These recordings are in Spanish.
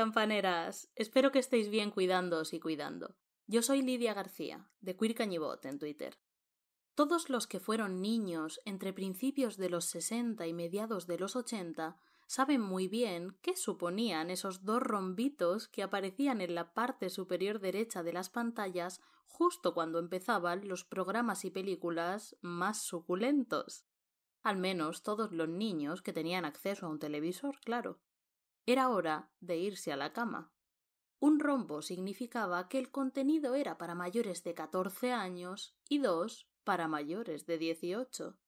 campaneras. Espero que estéis bien cuidándoos y cuidando. Yo soy Lidia García, de Queer en Twitter. Todos los que fueron niños entre principios de los 60 y mediados de los 80 saben muy bien qué suponían esos dos rombitos que aparecían en la parte superior derecha de las pantallas justo cuando empezaban los programas y películas más suculentos. Al menos todos los niños que tenían acceso a un televisor, claro. Era hora de irse a la cama. Un rombo significaba que el contenido era para mayores de 14 años y dos para mayores de 18.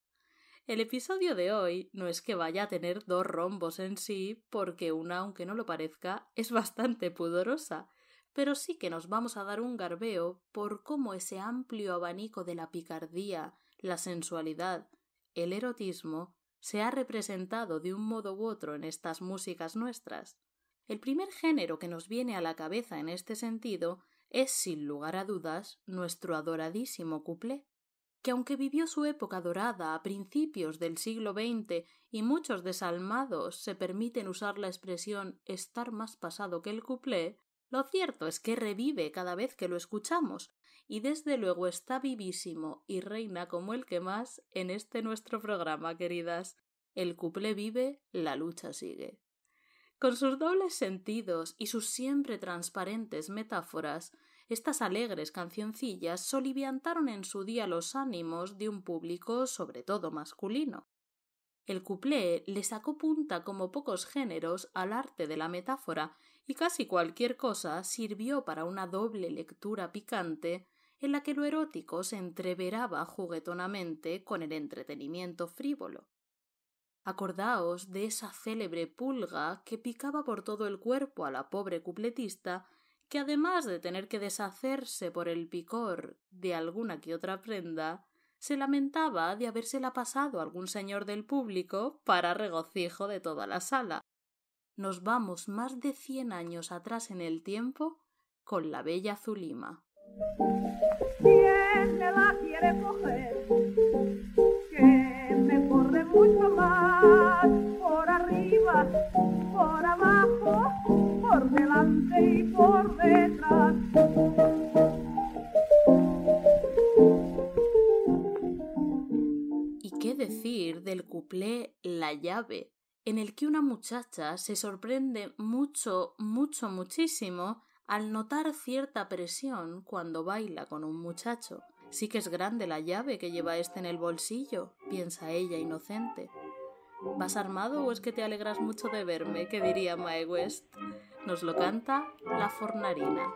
El episodio de hoy no es que vaya a tener dos rombos en sí, porque una, aunque no lo parezca, es bastante pudorosa, pero sí que nos vamos a dar un garbeo por cómo ese amplio abanico de la picardía, la sensualidad, el erotismo se ha representado de un modo u otro en estas músicas nuestras. El primer género que nos viene a la cabeza en este sentido es, sin lugar a dudas, nuestro adoradísimo cuplé que aunque vivió su época dorada a principios del siglo XX y muchos desalmados se permiten usar la expresión estar más pasado que el cuplé, lo cierto es que revive cada vez que lo escuchamos, y desde luego está vivísimo y reina como el que más en este nuestro programa, queridas. El cuplé vive, la lucha sigue. Con sus dobles sentidos y sus siempre transparentes metáforas, estas alegres cancioncillas soliviantaron en su día los ánimos de un público sobre todo masculino. El cuplé le sacó punta como pocos géneros al arte de la metáfora y casi cualquier cosa sirvió para una doble lectura picante en la que lo erótico se entreveraba juguetonamente con el entretenimiento frívolo. Acordaos de esa célebre pulga que picaba por todo el cuerpo a la pobre cupletista que además de tener que deshacerse por el picor de alguna que otra prenda, se lamentaba de habérsela pasado a algún señor del público para regocijo de toda la sala. Nos vamos más de cien años atrás en el tiempo con la bella Zulima. ¿Quién me la quiere coger? Que me corre mucho más por arriba, por abajo, por delante y por detrás. ¿Y qué decir del cuplé La llave? En el que una muchacha se sorprende mucho, mucho, muchísimo al notar cierta presión cuando baila con un muchacho. Sí que es grande la llave que lleva este en el bolsillo, piensa ella inocente. ¿Vas armado o es que te alegras mucho de verme? que diría Mae West. Nos lo canta la fornarina.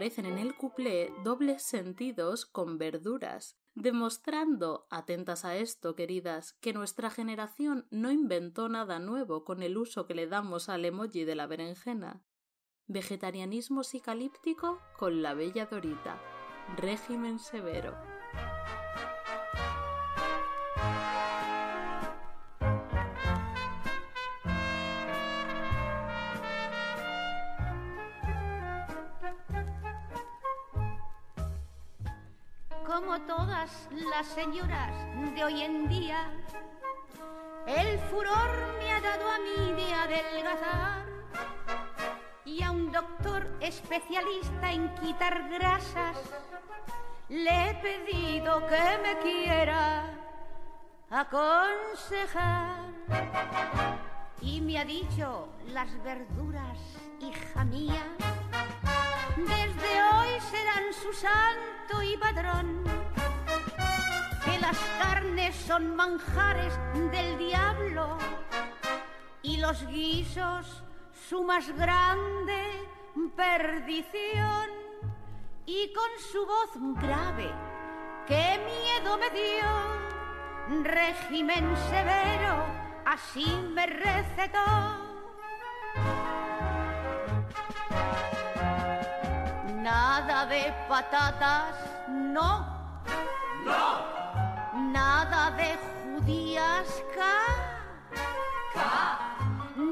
Aparecen en el cuplé dobles sentidos con verduras, demostrando, atentas a esto, queridas, que nuestra generación no inventó nada nuevo con el uso que le damos al emoji de la berenjena. Vegetarianismo psicalíptico con la bella Dorita. Régimen severo. Como todas las señoras de hoy en día, el furor me ha dado a mí de adelgazar y a un doctor especialista en quitar grasas le he pedido que me quiera aconsejar. Y me ha dicho las verduras, hija mía, desde hoy serán su santo y padrón. Que las carnes son manjares del diablo y los guisos su más grande perdición y con su voz grave, qué miedo me dio, régimen severo, así me recetó. Nada de patatas, no. No. Nada de judías, ca.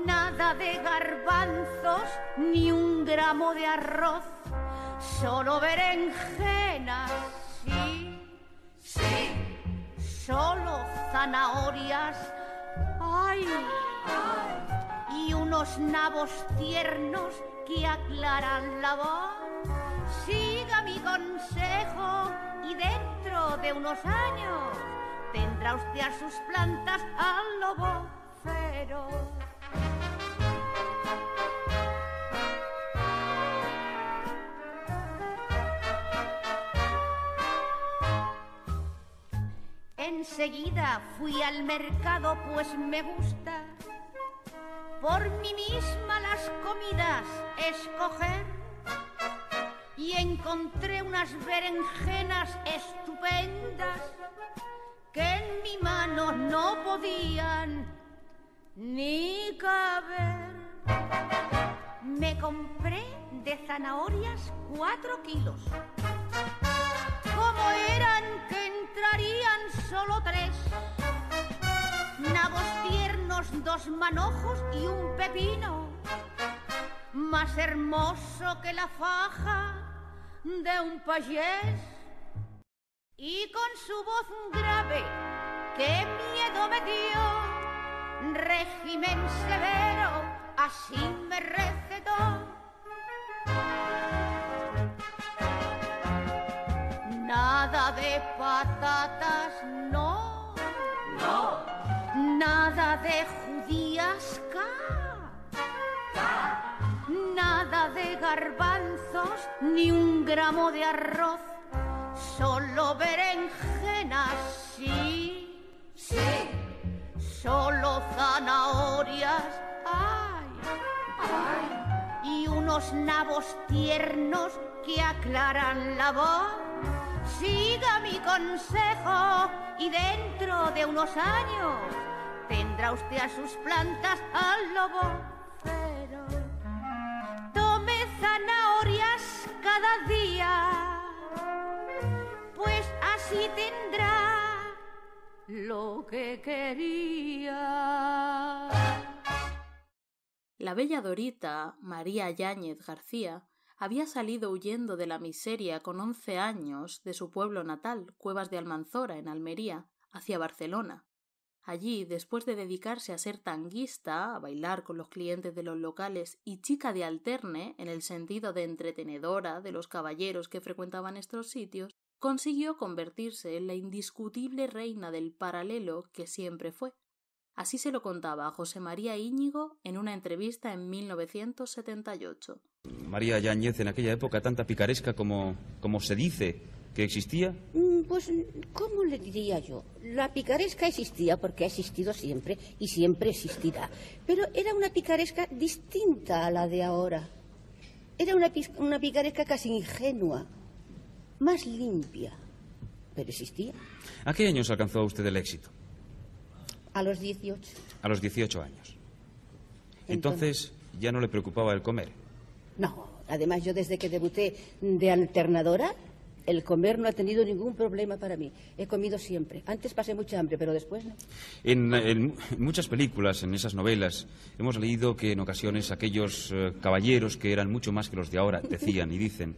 Nada de garbanzos, ni un gramo de arroz. Solo berenjenas, sí. Sí. Solo zanahorias. Ay. Y unos nabos tiernos que aclaran la voz. Siga mi consejo y dentro de unos años tendrá usted sus plantas al lobo feroz. Enseguida fui al mercado pues me gusta por mí misma las comidas escoger y encontré unas berenjenas estupendas que en mi mano no podían ni caber. Me compré de zanahorias cuatro kilos. Como eran que entrarían solo tres. Dos manojos y un pepino. Más hermoso que la faja de un payés. Y con su voz grave, qué miedo me dio. Régimen severo, así me recetó. Nada de patatas. No. Nada de judías, ca. Nada de garbanzos, ni un gramo de arroz. Solo berenjenas, sí. Sí. Solo zanahorias, ay. Ay. Y unos nabos tiernos que aclaran la voz. Siga mi consejo y dentro de unos años tendrá usted a sus plantas al lobo feroz. Tome zanahorias cada día, pues así tendrá lo que quería. La bella Dorita, María Yáñez García, había salido huyendo de la miseria con once años de su pueblo natal, Cuevas de Almanzora, en Almería, hacia Barcelona. Allí, después de dedicarse a ser tanguista, a bailar con los clientes de los locales y chica de alterne, en el sentido de entretenedora de los caballeros que frecuentaban estos sitios, consiguió convertirse en la indiscutible reina del paralelo que siempre fue. Así se lo contaba José María Íñigo en una entrevista en 1978. María Yáñez, en aquella época tanta picaresca como, como se dice que existía. Mm, Pues, ¿cómo le diría yo? La picaresca existía porque ha existido siempre y siempre existirá. Pero era una picaresca distinta a la de ahora. Era una, una picaresca casi ingenua, más limpia. Pero existía. ¿A qué años alcanzó usted el éxito? A los 18. A los 18 años. Entonces ya no le preocupaba el comer. No, además yo desde que debuté de alternadora, el comer no ha tenido ningún problema para mí. He comido siempre. Antes pasé mucha hambre, pero después no. En, en muchas películas, en esas novelas, hemos leído que en ocasiones aquellos eh, caballeros que eran mucho más que los de ahora, decían y dicen,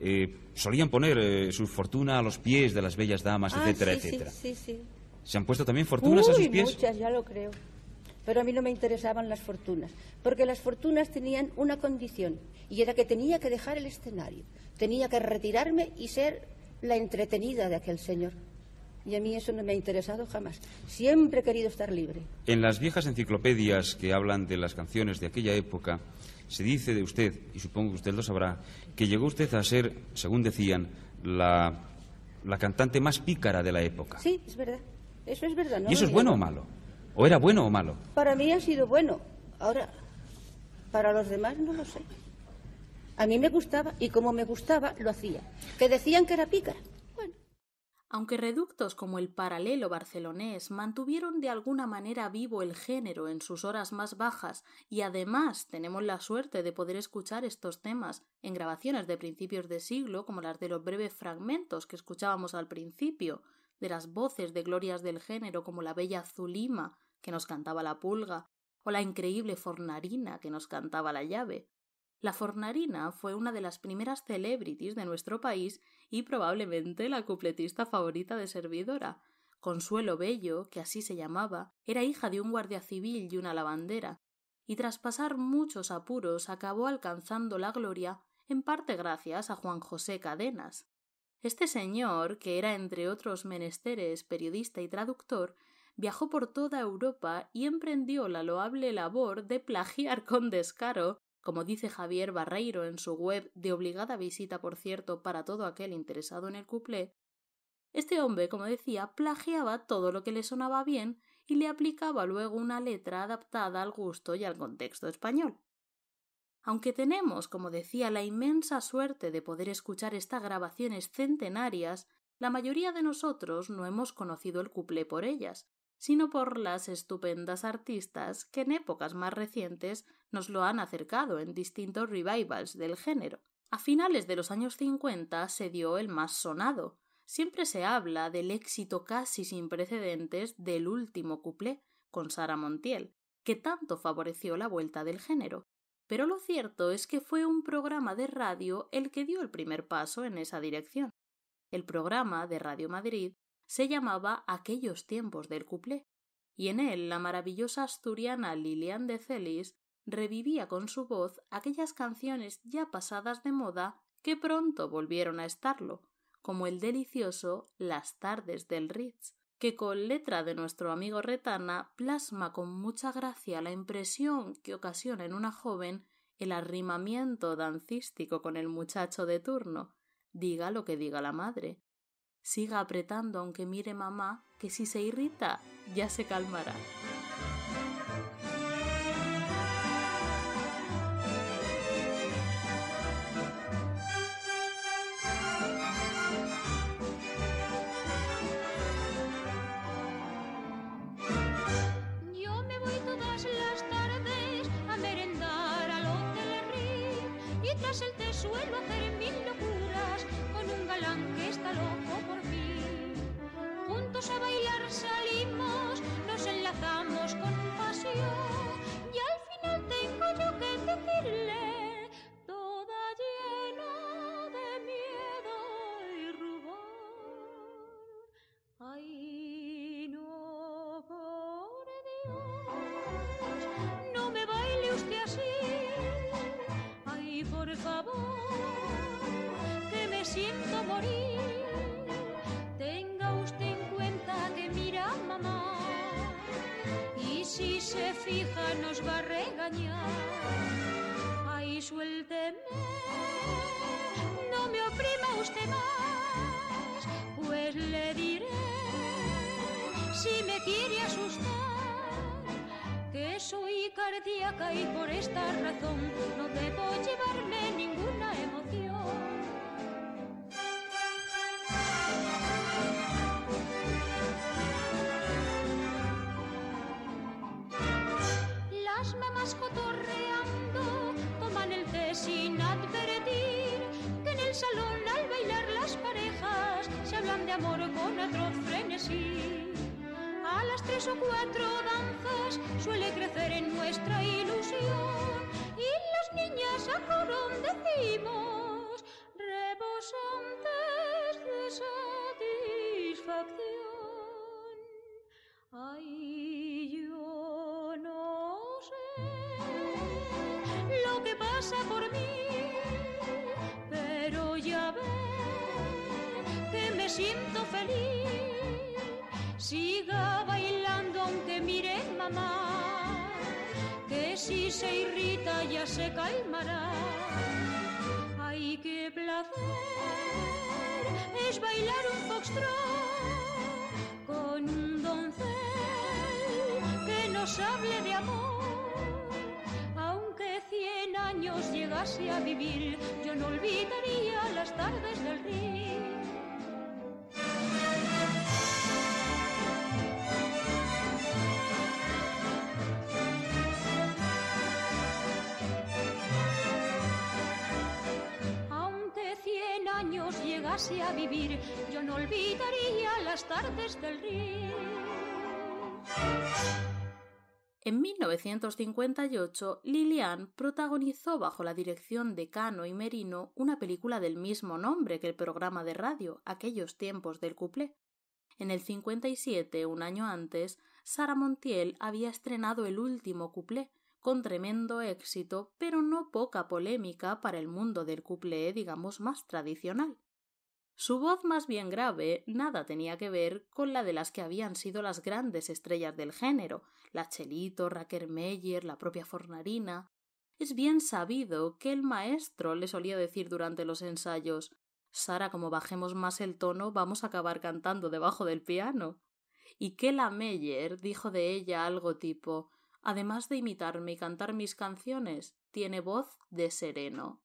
eh, solían poner eh, su fortuna a los pies de las bellas damas, Ah, etcétera, sí, etcétera. Sí, sí. ¿Se han puesto también fortunas a sus pies? muchas, ya lo creo. Pero a mí no me interesaban las fortunas, porque las fortunas tenían una condición, y era que tenía que dejar el escenario, tenía que retirarme y ser la entretenida de aquel señor. Y a mí eso no me ha interesado jamás. Siempre he querido estar libre. En las viejas enciclopedias que hablan de las canciones de aquella época, se dice de usted, y supongo que usted lo sabrá, que llegó usted a ser, según decían, la, la cantante más pícara de la época. Sí, es verdad. Eso es verdad. no ¿Y eso es bueno o malo? ¿O era bueno o malo? Para mí ha sido bueno. Ahora, para los demás no lo sé. A mí me gustaba y como me gustaba, lo hacía. Que decían que era pícara. Aunque reductos como el paralelo barcelonés mantuvieron de alguna manera vivo el género en sus horas más bajas y además tenemos la suerte de poder escuchar estos temas en grabaciones de principios de siglo como las de los breves fragmentos que escuchábamos al principio, de las voces de glorias del género como la bella Zulima que nos cantaba la pulga o la increíble Fornarina que nos cantaba la llave. La Fornarina fue una de las primeras celebrities de nuestro país y probablemente la cupletista favorita de Servidora. Consuelo Bello, que así se llamaba, era hija de un guardia civil y una lavandera, y tras pasar muchos apuros acabó alcanzando la gloria en parte gracias a Juan José Cadenas. Este señor, que era entre otros menesteres periodista y traductor, viajó por toda Europa y emprendió la loable labor de plagiar con descaro como dice Javier Barreiro en su web, de obligada visita, por cierto, para todo aquel interesado en el cuplé, este hombre, como decía, plagiaba todo lo que le sonaba bien y le aplicaba luego una letra adaptada al gusto y al contexto español. Aunque tenemos, como decía, la inmensa suerte de poder escuchar estas grabaciones centenarias, la mayoría de nosotros no hemos conocido el cuplé por ellas, sino por las estupendas artistas que en épocas más recientes nos lo han acercado en distintos revivals del género. A finales de los años 50 se dio el más sonado. Siempre se habla del éxito casi sin precedentes del último cuplé con Sara Montiel, que tanto favoreció la vuelta del género. Pero lo cierto es que fue un programa de radio el que dio el primer paso en esa dirección. El programa de Radio Madrid se llamaba Aquellos tiempos del cuplé, y en él la maravillosa asturiana Lilian de Celis revivía con su voz aquellas canciones ya pasadas de moda que pronto volvieron a estarlo, como el delicioso Las tardes del Ritz, que con letra de nuestro amigo Retana plasma con mucha gracia la impresión que ocasiona en una joven el arrimamiento dancístico con el muchacho de turno, diga lo que diga la madre. Siga apretando aunque mire mamá, que si se irrita ya se calmará. Yo me voy todas las tardes a merendar al Hotel Ritz y tras el té suelo hacer mil locuras con un galán que está loco bailar salimos, nos enlazamos con pasión y al final tengo yo que decirle toda llena de miedo y rubor. Ay, no, por Dios, no me baile usted así. Ay, por favor, que me siento fija nos va a regañar. Ay, suélteme, no me oprima usted más, pues le diré si me quiere asustar que soy cardíaca y por esta razón no debo llevarme ninguna o cuatro danzas suele crecer en nuestra ilusión y las niñas a coro decimos rebosantes de satisfacción. Ay, yo no sé lo que pasa por mí, pero ya ve que me siento feliz. Siga que si se irrita ya se calmará. Ay, qué placer es bailar un foxtrot con un doncel que nos hable de amor, aunque cien años llega llegase a vivir, yo no olvidaría las tardes del río. Llegase a vivir, yo no olvidaría las tardes del río. En 1958, Lilian protagonizó bajo la dirección de Cano y Merino una película del mismo nombre que el programa de radio, Aquellos tiempos del cuplé. En el 57, un año antes, Sara Montiel había estrenado el último cuplé, con tremendo éxito, pero no poca polémica para el mundo del cuplé, digamos, más tradicional. Su voz más bien grave nada tenía que ver con la de las que habían sido las grandes estrellas del género, la Chelito, Raquel Meyer, la propia Fornarina. Es bien sabido que el maestro le solía decir durante los ensayos Sara, como bajemos más el tono, vamos a acabar cantando debajo del piano. Y que la Meyer dijo de ella algo tipo Además de imitarme y cantar mis canciones, tiene voz de sereno.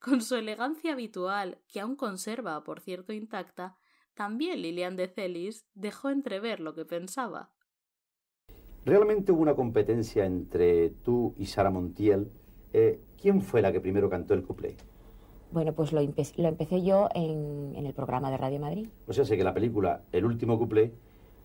Con su elegancia habitual, que aún conserva, por cierto, intacta, también Lilian de Celis dejó entrever lo que pensaba. Realmente hubo una competencia entre tú y Sara Montiel. Eh, ¿Quién fue la que primero cantó el cuplé? Bueno, pues lo, empe lo empecé yo en, en, el programa de Radio Madrid. O sea, sé que la película El último cuplé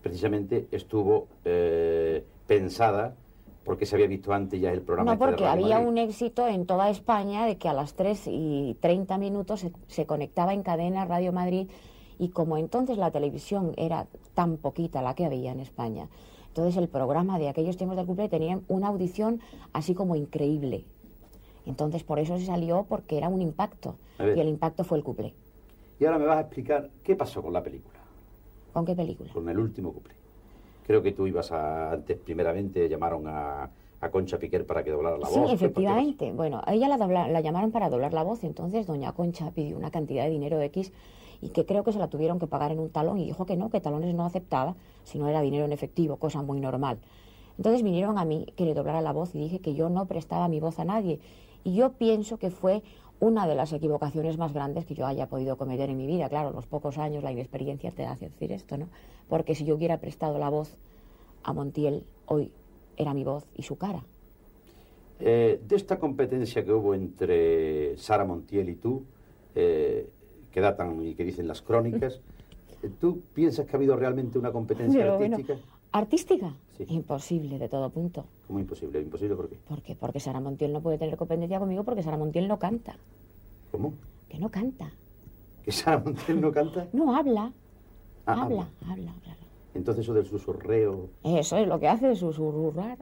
precisamente estuvo eh, pensada porque se había visto antes ya el programa. No, este porque de Radio había Madrid. un éxito en toda España de que a las 3 y 30 minutos se, se conectaba en cadena Radio Madrid y como entonces la televisión era tan poquita la que había en España, entonces el programa de aquellos tiempos del cumple tenía una audición así como increíble. Entonces por eso se salió porque era un impacto y el impacto fue el cuplé. Y ahora me vas a explicar qué pasó con la película, ¿Con qué película? con el último cuplé. Creo que tú ibas a, antes, primeramente llamaron a, a Concha Piquer para que doblara la sí, voz. ¿qué- efectivamente. Bueno, a ella la, dobla- la llamaron para doblar la voz, entonces doña Concha pidió una cantidad de dinero X y que creo que se la tuvieron que pagar en un talón y dijo que no, que talones no aceptaba, si no era dinero en efectivo, cosa muy normal. Entonces vinieron a mí que le doblara la voz y dije que yo no prestaba mi voz a nadie. Y yo pienso que fue una de las equivocaciones más grandes que yo haya podido cometer en mi vida. Claro, los pocos años, la inexperiencia te hace decir esto, ¿no? Porque si yo hubiera prestado la voz a Montiel, hoy era mi voz y su cara. Eh, de esta competencia que hubo entre Sara Montiel y tú, eh, que datan y que dicen las crónicas, ¿tú piensas que ha habido realmente una competencia Pero bueno, artística? Imposible de todo punto. Como imposible, imposible ¿por qué? ¿Por qué? Porque Sara Montiel no puede tener competencia conmigo porque Sara Montiel no canta. ¿Cómo? Que no canta. ¿Que Sara Montiel no canta? No habla. Ah, habla, habla, claro. Entonces eso del susurreo. Eso es lo que hace, susurrar.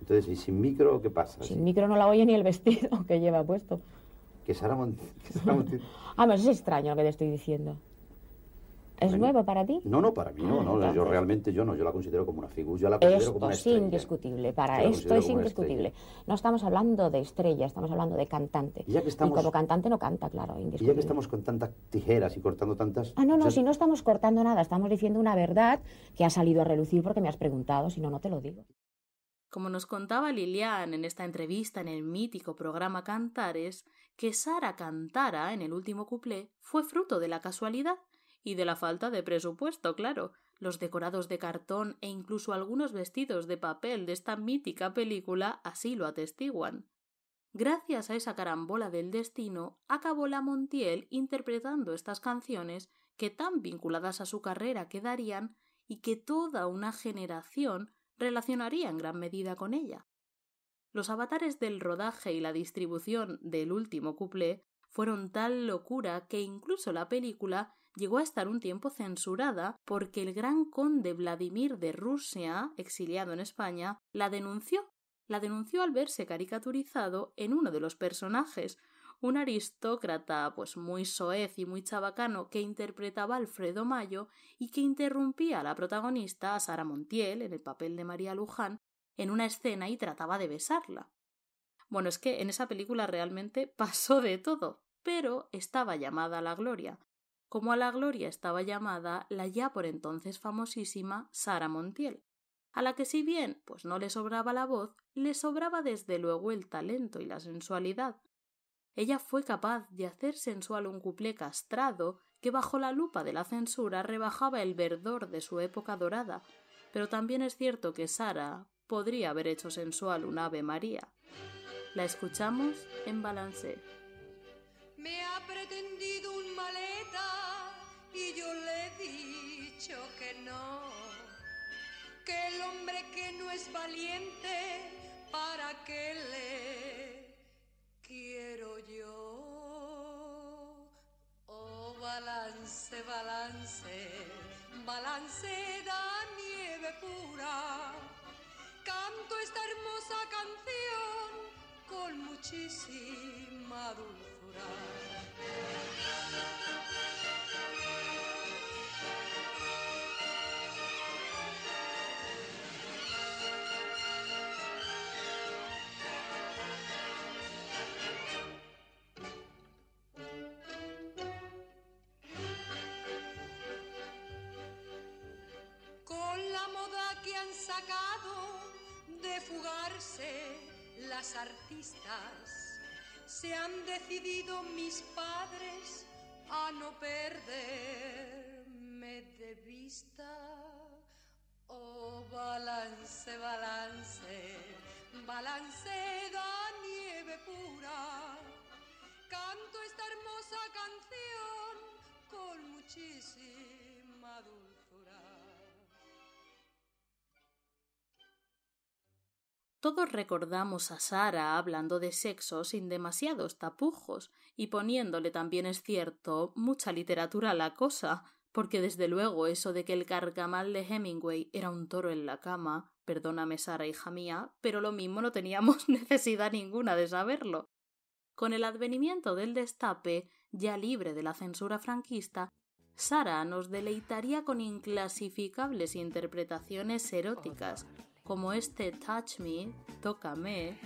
Entonces, ¿y sin micro qué pasa? Sin micro no la oye ni el vestido que lleva puesto. Que Sara Montiel... que Sara Montiel- Ah, pero es extraño lo que te estoy diciendo. ¿Es Bueno, nuevo para ti? No, no, para mí no, Ah, no, yo entonces- realmente yo no, yo la considero como una figura, yo la considero como Esto una es estrella. indiscutible. Para esto es como una indiscutible. estrella. No estamos hablando de estrella, estamos hablando de cantante. Y ya que estamos- como cantante no canta, claro, Y ya indiscutible. que estamos con tantas tijeras y cortando tantas... Ah, no, no, o sea, si no estamos cortando nada, estamos diciendo una verdad que ha salido a relucir porque me has preguntado, si no, no te lo digo. Como nos contaba Lilian en esta entrevista en el mítico programa Cantares, que Sara cantara en el último cuplé fue fruto de la casualidad y de la falta de presupuesto, claro. Los decorados de cartón e incluso algunos vestidos de papel de esta mítica película así lo atestiguan. Gracias a esa carambola del destino, acabó la Montiel interpretando estas canciones que tan vinculadas a su carrera quedarían y que toda una generación relacionaría en gran medida con ella. Los avatares del rodaje y la distribución del último cuplé fueron tal locura que incluso la película llegó a estar un tiempo censurada porque el gran conde Vladimir de Rusia, exiliado en España, la denunció. La denunció al verse caricaturizado en uno de los personajes, un aristócrata pues muy soez y muy chabacano que interpretaba a Alfredo Mayo y que interrumpía a la protagonista, a Sara Montiel, en el papel de María Luján, en una escena y trataba de besarla. Bueno, es que en esa película realmente pasó de todo, pero estaba llamada a la gloria, como a la gloria estaba llamada la ya por entonces famosísima Sara Montiel, a la que si bien pues no le sobraba la voz, le sobraba desde luego el talento y la sensualidad. ella fue capaz de hacer sensual un cuplé castrado que bajo la lupa de la censura rebajaba el verdor de su época dorada, pero también es cierto que Sara podría haber hecho sensual un Ave María. La escuchamos en Balance. Me ha pretendido y yo le he dicho que no, que el hombre que no es valiente, ¿para qué le quiero yo? Oh, balance, balance, balance da nieve pura. Canto esta hermosa canción con muchísima dulzura. Artistas, se han decidido mis padres a no perderme de vista. Oh, balance, balance, balance da nieve pura. Canto esta hermosa canción con muchísima dulzura. Todos recordamos a Sara hablando de sexo sin demasiados tapujos y poniéndole también es cierto mucha literatura a la cosa, porque desde luego eso de que el carcamal de Hemingway era un toro en la cama, perdóname Sara, hija mía, pero lo mismo no teníamos necesidad ninguna de saberlo. Con el advenimiento del destape, ya libre de la censura franquista, Sara nos deleitaría con inclasificables interpretaciones eróticas, como este Touch Me, Tócame,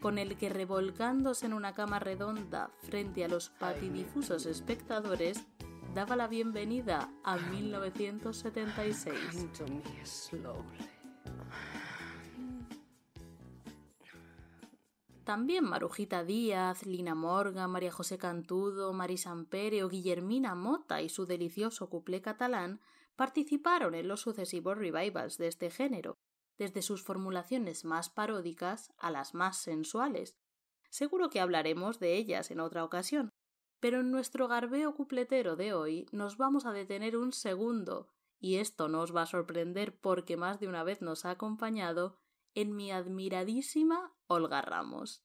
con el que revolcándose en una cama redonda frente a los patidifusos espectadores, daba la bienvenida a 1976. También Marujita Díaz, Lina Morgan, María José Cantudo, Mari Sampere o Guillermina Mota y su delicioso cuplé catalán participaron en los sucesivos revivals de este género, desde sus formulaciones más paródicas a las más sensuales. Seguro que hablaremos de ellas en otra ocasión, pero en nuestro garbeo cupletero de hoy nos vamos a detener un segundo, y esto no os va a sorprender porque más de una vez nos ha acompañado en mi admiradísima Olga Ramos.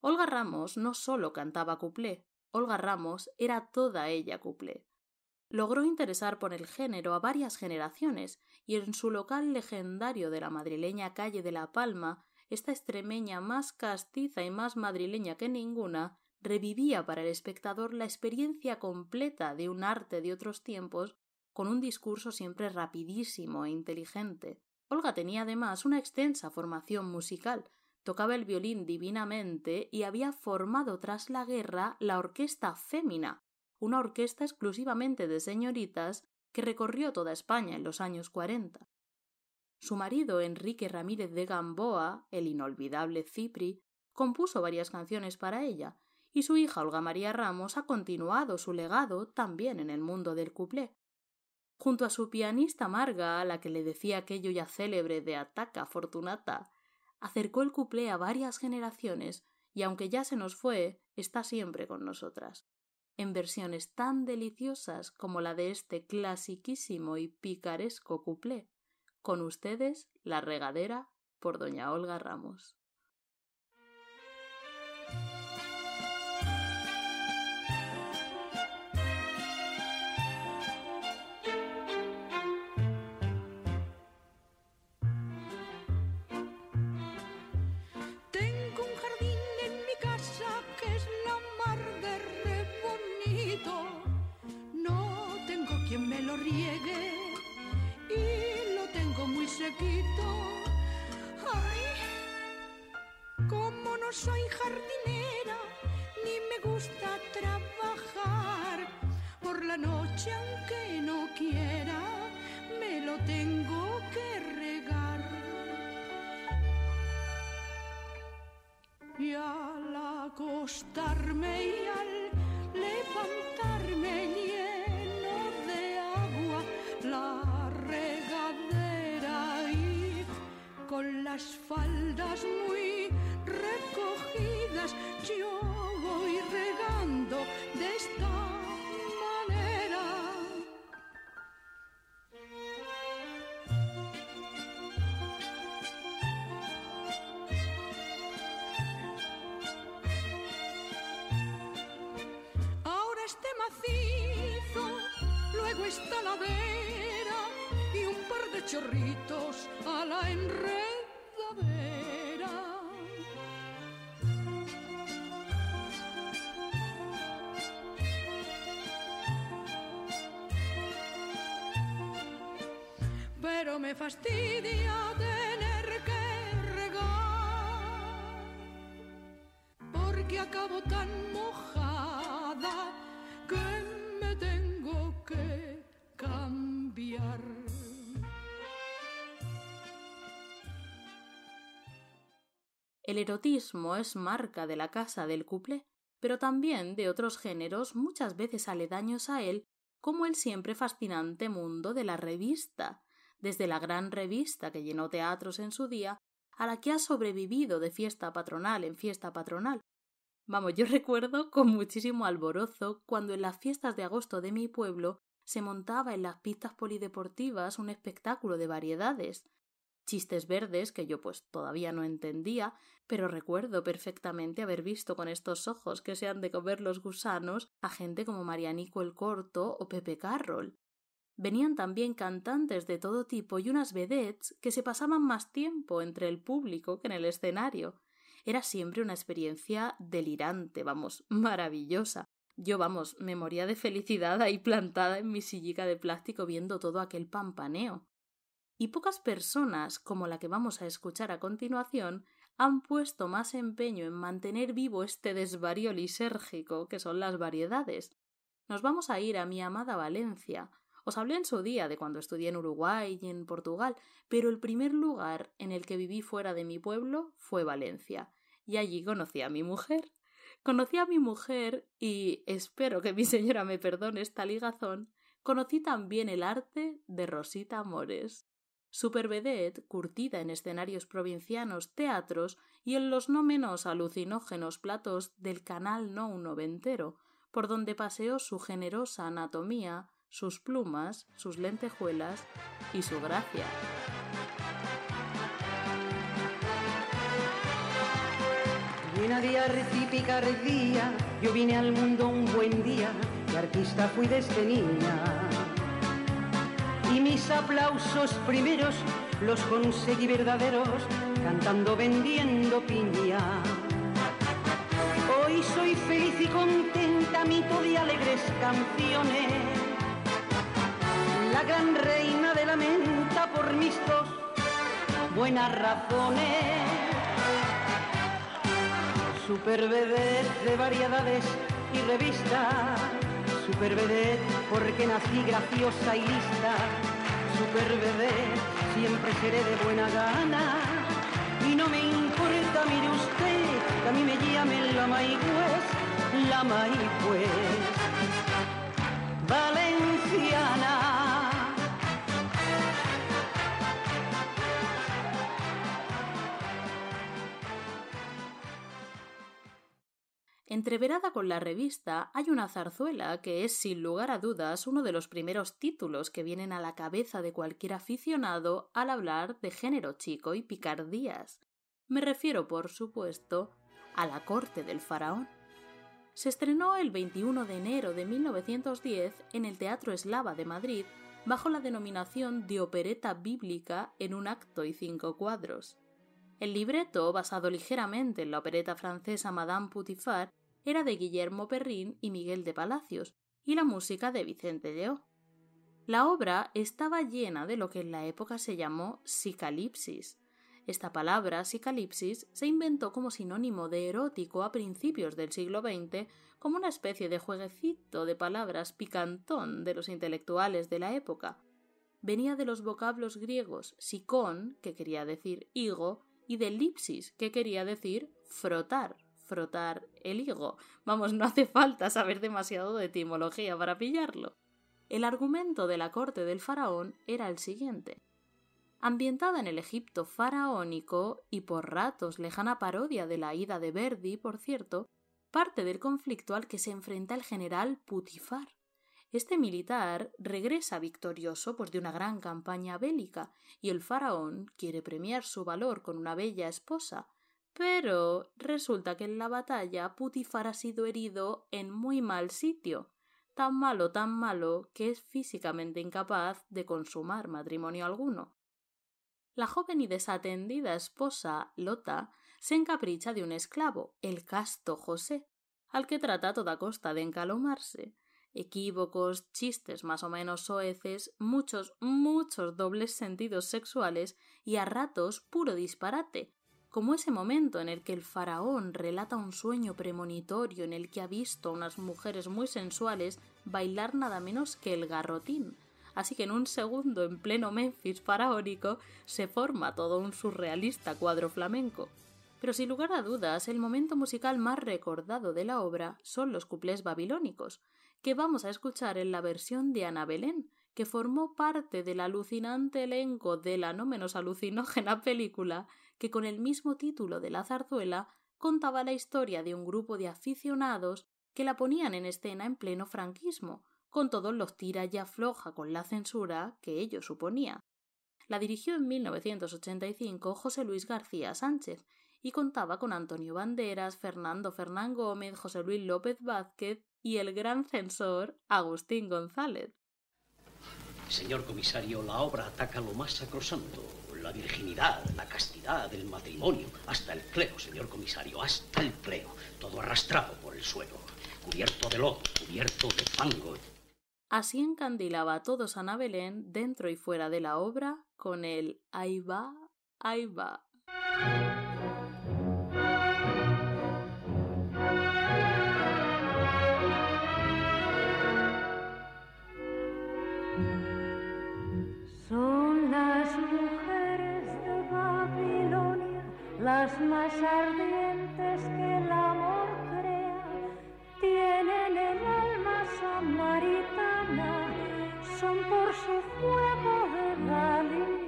Olga Ramos no solo cantaba cuplé, Olga Ramos era toda ella cuplé. Logró interesar por el género a varias generaciones y en su local legendario de la madrileña calle de La Palma, esta extremeña más castiza y más madrileña que ninguna, revivía para el espectador la experiencia completa de un arte de otros tiempos con un discurso siempre rapidísimo e inteligente. Olga tenía además una extensa formación musical, tocaba el violín divinamente y había formado tras la guerra la Orquesta Fémina, una orquesta exclusivamente de señoritas que recorrió toda España en los años cuarenta. Su marido, Enrique Ramírez de Gamboa, el inolvidable Cipri, compuso varias canciones para ella, y su hija Olga María Ramos ha continuado su legado también en el mundo del cuplé. Junto a su pianista Marga, a la que le decía aquello ya célebre de Ataca Fortunata, acercó el cuplé a varias generaciones y aunque ya se nos fue, está siempre con nosotras en versiones tan deliciosas como la de este clasiquísimo y picaresco cuplé. Con ustedes, La regadera por doña Olga Ramos. Lo riegue y lo tengo muy sequito. Ay, como no soy jardinera ni me gusta trabajar por la noche aunque no quiera me lo tengo que regar. Y a la cosa acostarme y al las faldas muy recogidas yo voy regando de esta manera. Ahora este macizo, luego esta ladera y un par de chorritos a la enredadera. Me fastidia tener que regar porque acabo tan mojada que me tengo que cambiar. El erotismo es marca de la casa del couple, pero también de otros géneros muchas veces aledaños a él, como el siempre fascinante mundo de la revista, desde la gran revista que llenó teatros en su día, a la que ha sobrevivido de fiesta patronal en fiesta patronal. Vamos, yo recuerdo con muchísimo alborozo cuando en las fiestas de agosto de mi pueblo se montaba en las pistas polideportivas un espectáculo de variedades, chistes verdes que yo pues todavía no entendía, pero recuerdo perfectamente haber visto con estos ojos que se han de comer los gusanos a gente como Marianico el Corto o Pepe Carroll. Venían también cantantes de todo tipo y unas vedettes que se pasaban más tiempo entre el público que en el escenario. Era siempre una experiencia delirante, vamos, maravillosa. Yo, vamos, me moría de felicidad ahí plantada en mi sillica de plástico viendo todo aquel pampaneo. Y pocas personas, como la que vamos a escuchar a continuación, han puesto más empeño en mantener vivo este desvarío lisérgico que son las variedades. Nos vamos a ir a mi amada Valencia. Os hablé en su día de cuando estudié en Uruguay y en Portugal, pero el primer lugar en el que viví fuera de mi pueblo fue Valencia, y allí conocí a mi mujer. Conocí a mi mujer y espero que mi señora me perdone esta ligazón. Conocí también el arte de Rosita Amores. Super vedette, curtida en escenarios provincianos, teatros y en los no menos alucinógenos platos del canal no un noventero, por donde paseó su generosa anatomía, sus plumas, sus lentejuelas y su gracia. Llena de arte y picardía, yo vine al mundo un buen día, y artista fui desde niña. Y mis aplausos primeros los conseguí verdaderos, cantando, vendiendo piña. Hoy soy feliz y contenta, mito de alegres canciones. La gran reina de la menta por mis dos buenas razones. Super de variedades y revistas. Super porque nací graciosa y lista. Super siempre seré de buena gana. Y no me importa, mire usted, a mí me llamen la Maigüez, la Maigüez. Valenciana. Entreverada con la revista hay una zarzuela que es sin lugar a dudas uno de los primeros títulos que vienen a la cabeza de cualquier aficionado al hablar de género chico y picardías. Me refiero, por supuesto, a la corte del faraón. Se estrenó el 21 de enero de 1910 en el Teatro Eslava de Madrid bajo la denominación de opereta bíblica en un acto y cinco cuadros. El libreto, basado ligeramente en la opereta francesa Madame Putifar, era de Guillermo Perrín y Miguel de Palacios, y la música de Vicente Lleó. La obra estaba llena de lo que en la época se llamó psicalipsis. Esta palabra, psicalipsis, se inventó como sinónimo de erótico a principios del siglo XX como una especie de jueguecito de palabras picantón de los intelectuales de la época. Venía de los vocablos griegos psicón, que quería decir higo, y de lipsis, que quería decir frotar, frotar el higo. Vamos, no hace falta saber demasiado de etimología para pillarlo. El argumento de la corte del faraón era el siguiente. Ambientada en el Egipto faraónico y por ratos lejana parodia de la ida de Verdi, por cierto, parte del conflicto al que se enfrenta el general Putifar. Este militar regresa victorioso pues, de una gran campaña bélica y el faraón quiere premiar su valor con una bella esposa, pero resulta que en la batalla Putifar ha sido herido en muy mal sitio, tan malo, tan malo que es físicamente incapaz de consumar matrimonio alguno. La joven y desatendida esposa, Lota, se encapricha de un esclavo, el casto José, al que trata a toda costa de encalomarse. Equívocos, chistes más o menos soeces, muchos, muchos dobles sentidos sexuales y a ratos puro disparate, como ese momento en el que el faraón relata un sueño premonitorio en el que ha visto a unas mujeres muy sensuales bailar nada menos que el garrotín. Así que en un segundo, en pleno Memphis faraónico, se forma todo un surrealista cuadro flamenco. Pero sin lugar a dudas, el momento musical más recordado de la obra son los cuplés babilónicos, que vamos a escuchar en la versión de Ana Belén, que formó parte del alucinante elenco de la no menos alucinógena película que con el mismo título de la zarzuela contaba la historia de un grupo de aficionados que la ponían en escena en pleno franquismo, con todos los tira y afloja con la censura que ello suponía. La dirigió en 1985 José Luis García Sánchez y contaba con Antonio Banderas, Fernando Fernán Gómez, José Luis López Vázquez y el gran censor Agustín González. Señor comisario, la obra ataca lo más sacrosanto, la virginidad, la castidad, el matrimonio, hasta el clero, señor comisario, hasta el clero, todo arrastrado por el suelo, cubierto de lodo, cubierto de fango. Así encandilaba a todos Ana Belén dentro y fuera de la obra con el ahí va, ahí va. Las más ardientes que el amor crea. Tienen el alma samaritana, son por su fuego de Galilea.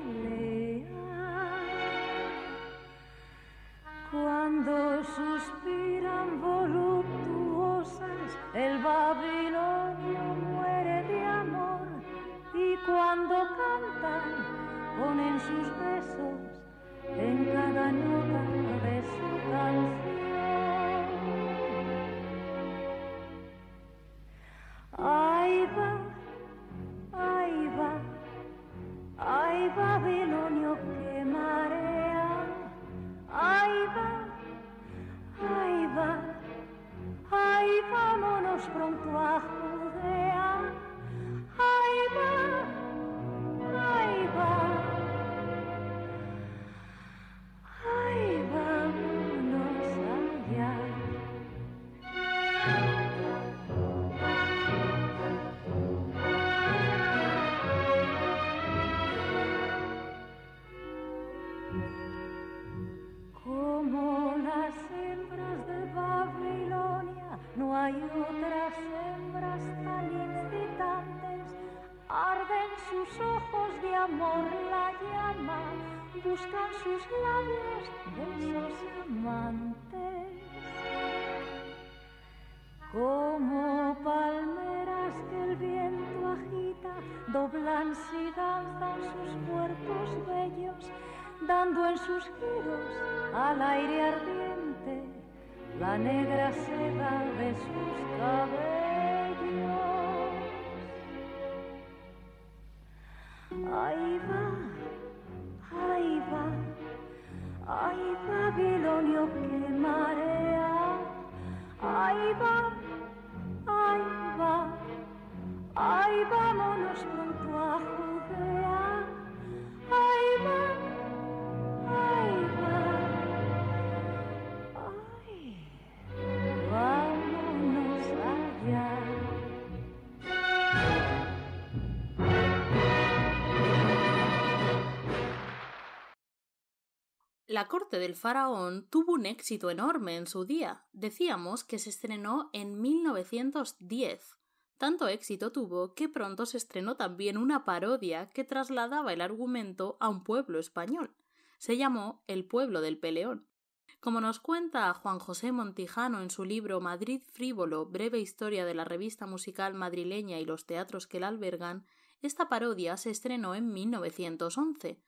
Cuando suspiran voluptuosas, el babilonio muere de amor. Y cuando cantan, ponen sus besos en cada nota buscan sus labios besos amantes. Como palmeras que el viento agita, doblan y danzan sus cuerpos bellos, dando en sus giros al aire ardiente la negra seda de sus cabellos. La corte del faraón tuvo un éxito enorme en su día. Decíamos que se estrenó en 1910. Tanto éxito tuvo que pronto se estrenó también una parodia que trasladaba el argumento a un pueblo español. Se llamó El pueblo del peleón. Como nos cuenta Juan José Montijano en su libro Madrid frívolo, breve historia de la revista musical madrileña y los teatros que la albergan, esta parodia se estrenó en 1911.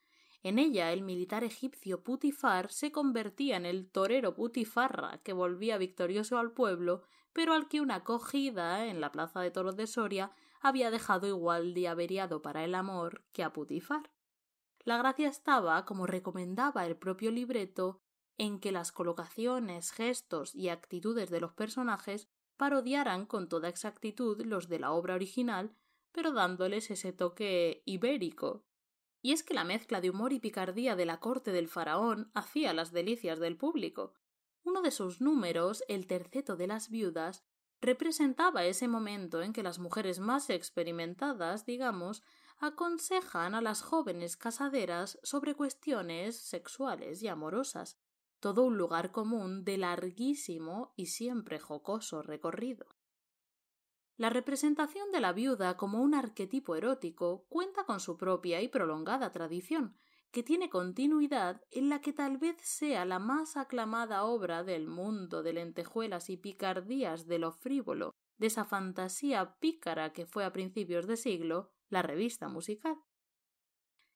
En ella el militar egipcio Putifar se convertía en el torero Putifarra que volvía victorioso al pueblo, pero al que una acogida en la plaza de toros de Soria había dejado igual de averiado para el amor que a Putifar. La gracia estaba, como recomendaba el propio libreto, en que las colocaciones, gestos y actitudes de los personajes parodiaran con toda exactitud los de la obra original, pero dándoles ese toque ibérico. Y es que la mezcla de humor y picardía de la corte del faraón hacía las delicias del público. Uno de sus números, el terceto de las viudas, representaba ese momento en que las mujeres más experimentadas, digamos, aconsejan a las jóvenes casaderas sobre cuestiones sexuales y amorosas, todo un lugar común de larguísimo y siempre jocoso recorrido. La representación de la viuda como un arquetipo erótico cuenta con su propia y prolongada tradición, que tiene continuidad en la que tal vez sea la más aclamada obra del mundo de lentejuelas y picardías de lo frívolo, de esa fantasía pícara que fue a principios de siglo la revista musical.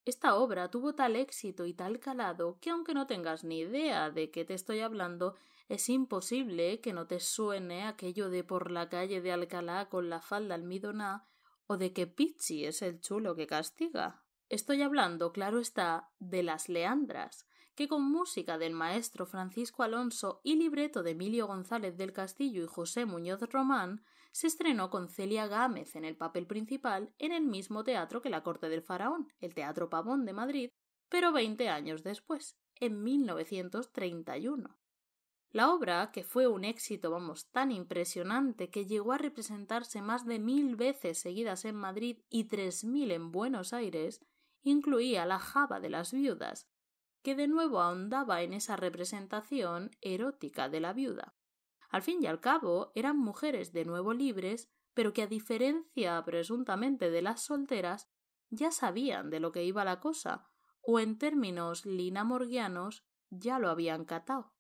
Esta obra tuvo tal éxito y tal calado que aunque no tengas ni idea de qué te estoy hablando, es imposible que no te suene aquello de por la calle de Alcalá con la falda almidoná o de que Pichi es el chulo que castiga. Estoy hablando, claro está, de las Leandras, que con música del maestro Francisco Alonso y libreto de Emilio González del Castillo y José Muñoz Román, se estrenó con Celia Gámez en el papel principal en el mismo teatro que la corte del faraón, el Teatro Pavón de Madrid, pero veinte años después, en 1931. La obra, que fue un éxito, vamos, tan impresionante que llegó a representarse más de mil veces seguidas en Madrid y tres mil en Buenos Aires, incluía la Java de las viudas, que de nuevo ahondaba en esa representación erótica de la viuda. Al fin y al cabo, eran mujeres de nuevo libres, pero que a diferencia presuntamente de las solteras, ya sabían de lo que iba la cosa, o en términos linamorgianos, ya lo habían catado.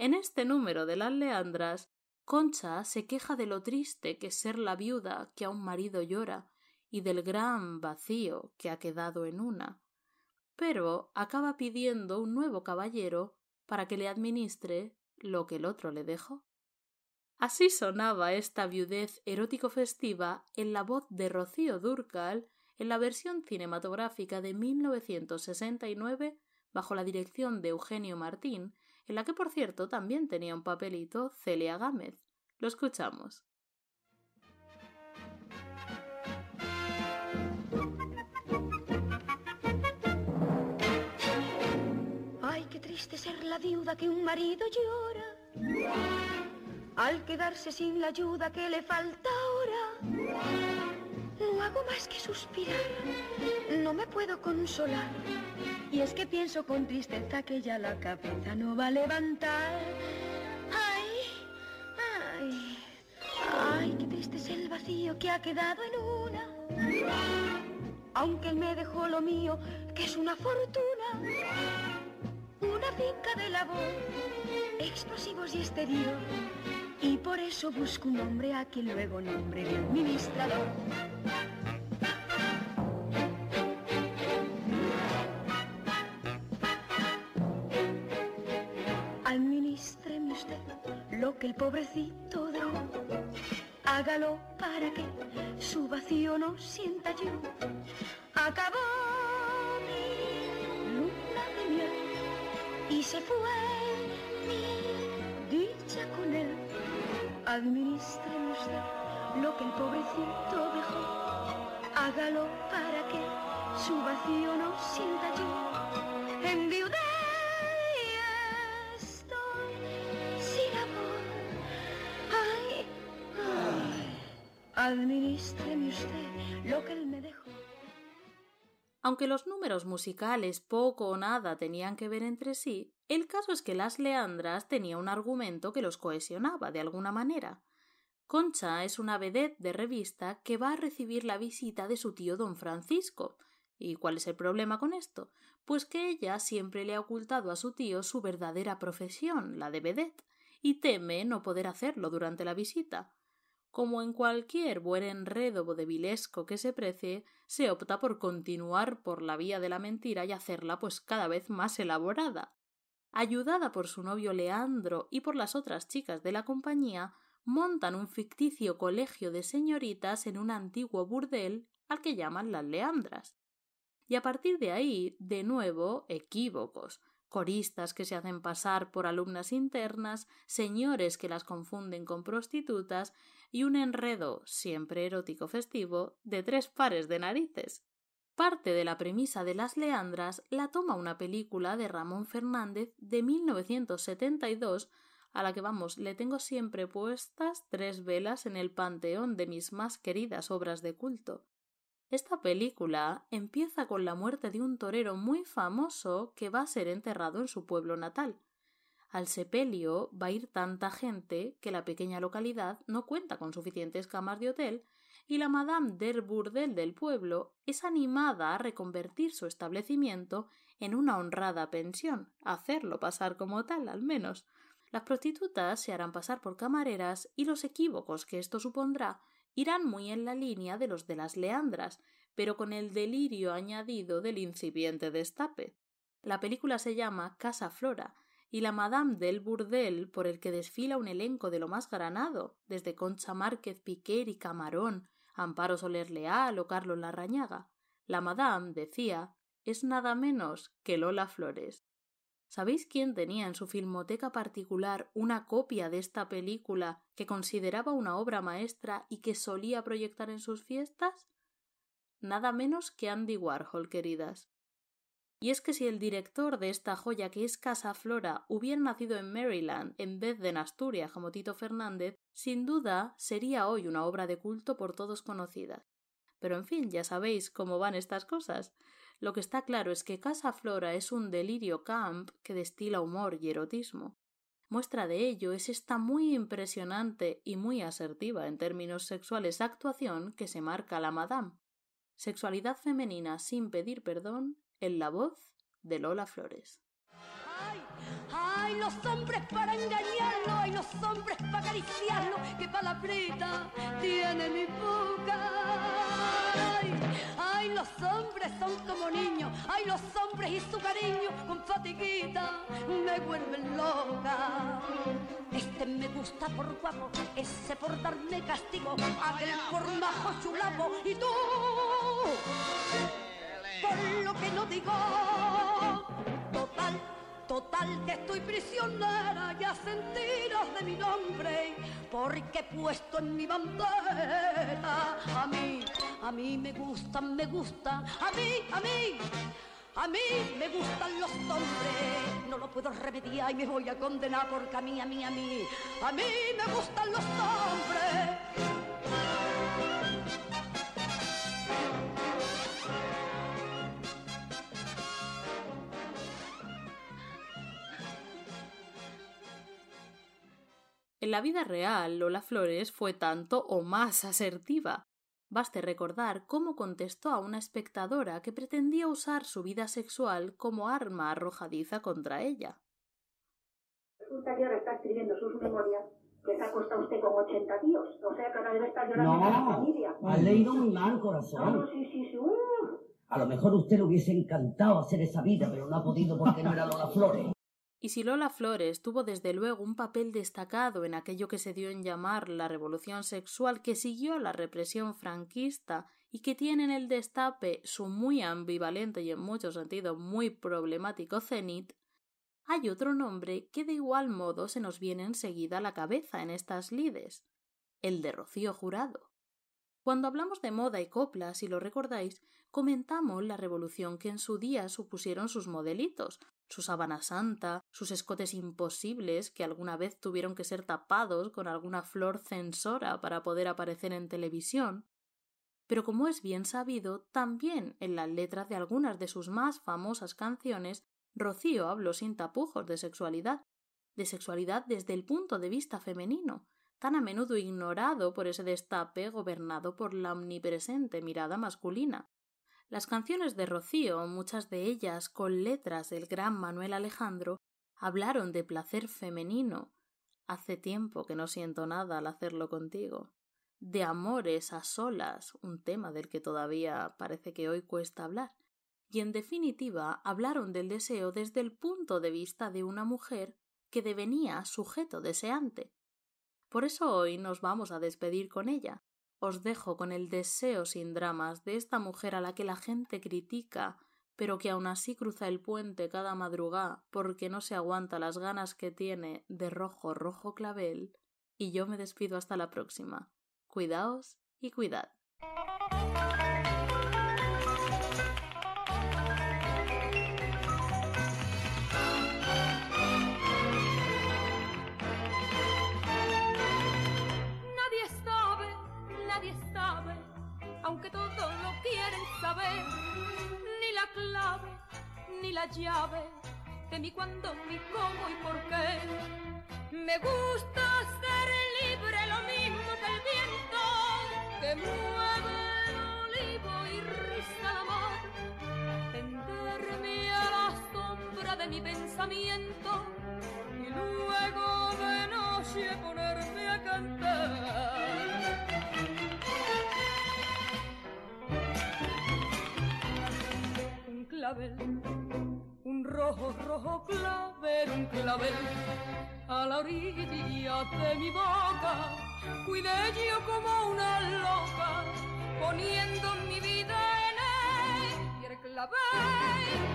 En este número de las Leandras, Concha se queja de lo triste que es ser la viuda que a un marido llora y del gran vacío que ha quedado en una, pero acaba pidiendo un nuevo caballero para que le administre lo que el otro le dejó. Así sonaba esta viudez erótico festiva en la voz de Rocío Durcal en la versión cinematográfica de 1969 bajo la dirección de Eugenio Martín, en la que por cierto también tenía un papelito Celia Gámez. Lo escuchamos. Ay, qué triste ser la viuda que un marido llora al quedarse sin la ayuda que le falta ahora. Hago más que suspirar, no me puedo consolar. Y es que pienso con tristeza que ya la cabeza no va a levantar. Ay, ay, ay, qué triste es el vacío que ha quedado en una. Aunque él me dejó lo mío, que es una fortuna. Una finca de labor, explosivos y exterior. Y por eso busco un hombre a quien luego nombre de administrador. Pobrecito dejó. Hágalo para que su vacío no sienta yo. Acabó mi luna de miel y se fue mi dicha con él. Administreme usted lo que el pobrecito dejó. Hágalo para que su vacío no sienta yo. Enviudé Aunque los números musicales poco o nada tenían que ver entre sí, el caso es que Las Leandras tenía un argumento que los cohesionaba de alguna manera. Concha es una vedette de revista que va a recibir la visita de su tío don Francisco. ¿Y cuál es el problema con esto? Pues que ella siempre le ha ocultado a su tío su verdadera profesión, la de vedette, y teme no poder hacerlo durante la visita. Como en cualquier buen enredo vodevilesco que se precie, se opta por continuar por la vía de la mentira y hacerla pues cada vez más elaborada. Ayudada por su novio Leandro y por las otras chicas de la compañía, montan un ficticio colegio de señoritas en un antiguo burdel al que llaman las Leandras. Y a partir de ahí, de nuevo, equívocos, coristas que se hacen pasar por alumnas internas, señores que las confunden con prostitutas y un enredo, siempre erótico festivo, de tres pares de narices. Parte de la premisa de las Leandras la toma una película de Ramón Fernández de 1972 a la que vamos, le tengo siempre puestas tres velas en el panteón de mis más queridas obras de culto. Esta película empieza con la muerte de un torero muy famoso que va a ser enterrado en su pueblo natal. Al sepelio va a ir tanta gente que la pequeña localidad no cuenta con suficientes camas de hotel y la Madame del Burdel del pueblo es animada a reconvertir su establecimiento en una honrada pensión, hacerlo pasar como tal al menos. Las prostitutas se harán pasar por camareras y los equívocos que esto supondrá irán muy en la línea de los de las leandras, pero con el delirio añadido del incipiente destape. La película se llama Casa Flora, y la Madame del Burdel, por el que desfila un elenco de lo más granado, desde Concha Márquez Piquer y Camarón, Amparo Soler Leal o Carlos Larrañaga. La Madame, decía, es nada menos que Lola Flores. ¿Sabéis quién tenía en su filmoteca particular una copia de esta película que consideraba una obra maestra y que solía proyectar en sus fiestas? Nada menos que Andy Warhol, queridas. Y es que si el director de esta joya que es Casa Flora hubiera nacido en Maryland en vez de en Asturias como Tito Fernández, sin duda sería hoy una obra de culto por todos conocida. Pero en fin, ya sabéis cómo van estas cosas. Lo que está claro es que Casa Flora es un delirio camp que destila humor y erotismo. Muestra de ello es esta muy impresionante y muy asertiva en términos sexuales actuación que se marca la Madame. Sexualidad femenina sin pedir perdón en la voz de Lola Flores. Ay, los hombres para engañarlo, ay, los hombres para acariciarlo, qué palabrita tiene mi boca. Ay, ay, los hombres son como niños, ay, los hombres y su cariño con fatiguita me vuelven loca. Este me gusta por guapo, ese por darme castigo, aquel por majo chulapo y tú, por lo que no digo, total Total que estoy prisionera ya sentiros de mi nombre, porque he puesto en mi bandera a mí, a mí me gustan, me gustan, a mí, a mí. A mí me gustan los hombres, no lo puedo remediar y me voy a condenar porque a mí, a mí, a mí, a mí me gustan los hombres. En la vida real, Lola Flores fue tanto o más asertiva. Baste recordar cómo contestó a una espectadora que pretendía usar su vida sexual como arma arrojadiza contra ella. Resulta que ahora está escribiendo sus memorias que se acuesta usted con 80 tíos. O sea que ahora debe estar llorando No, con la familia. ha leído muy mal, No, no, corazón. sí, sí, sí. uh. A lo mejor a usted le hubiese encantado hacer esa vida, pero no ha podido porque no era Lola Flores. Y si Lola Flores tuvo desde luego un papel destacado en aquello que se dio en llamar la revolución sexual que siguió la represión franquista y que tiene en el destape su muy ambivalente y en muchos sentidos muy problemático cenit, hay otro nombre que de igual modo se nos viene enseguida a la cabeza en estas lides, el de Rocío Jurado. Cuando hablamos de moda y copla, si lo recordáis, comentamos la revolución que en su día supusieron sus modelitos, su sábana santa, sus escotes imposibles que alguna vez tuvieron que ser tapados con alguna flor censora para poder aparecer en televisión. pero como es bien sabido, también en las letras de algunas de sus más famosas canciones, Rocío habló sin tapujos de sexualidad, de sexualidad desde el punto de vista femenino, tan a menudo ignorado por ese destape gobernado por la omnipresente mirada masculina. Las canciones de Rocío, muchas de ellas con letras del gran Manuel Alejandro, hablaron de placer femenino. Hace tiempo que no siento nada al hacerlo contigo. De amores a solas, un tema del que todavía parece que hoy cuesta hablar. Y en definitiva hablaron del deseo desde el punto de vista de una mujer que devenía sujeto deseante. Por eso hoy nos vamos a despedir con ella. Os dejo con el deseo sin dramas de esta mujer a la que la gente critica, pero que aún así cruza el puente cada madrugada porque no se aguanta las ganas que tiene de rojo rojo clavel, y yo me despido hasta la próxima. Cuidaos y cuidad. Ni la llave de mi cuándo, mi cómo y por qué. Me gusta ser libre, lo mismo que el viento que mueve clavel, un clavel a la orilla de mi boca. Cuidé yo como una loca, poniendo mi vida en él. Y el clavel,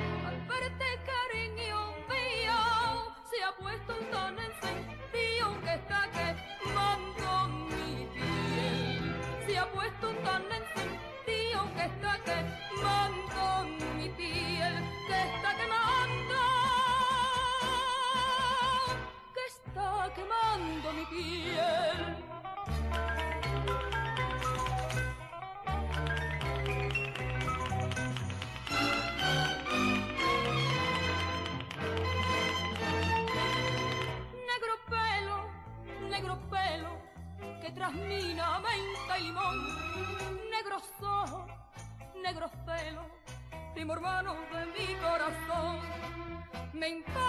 hermano de mi corazón. Me importa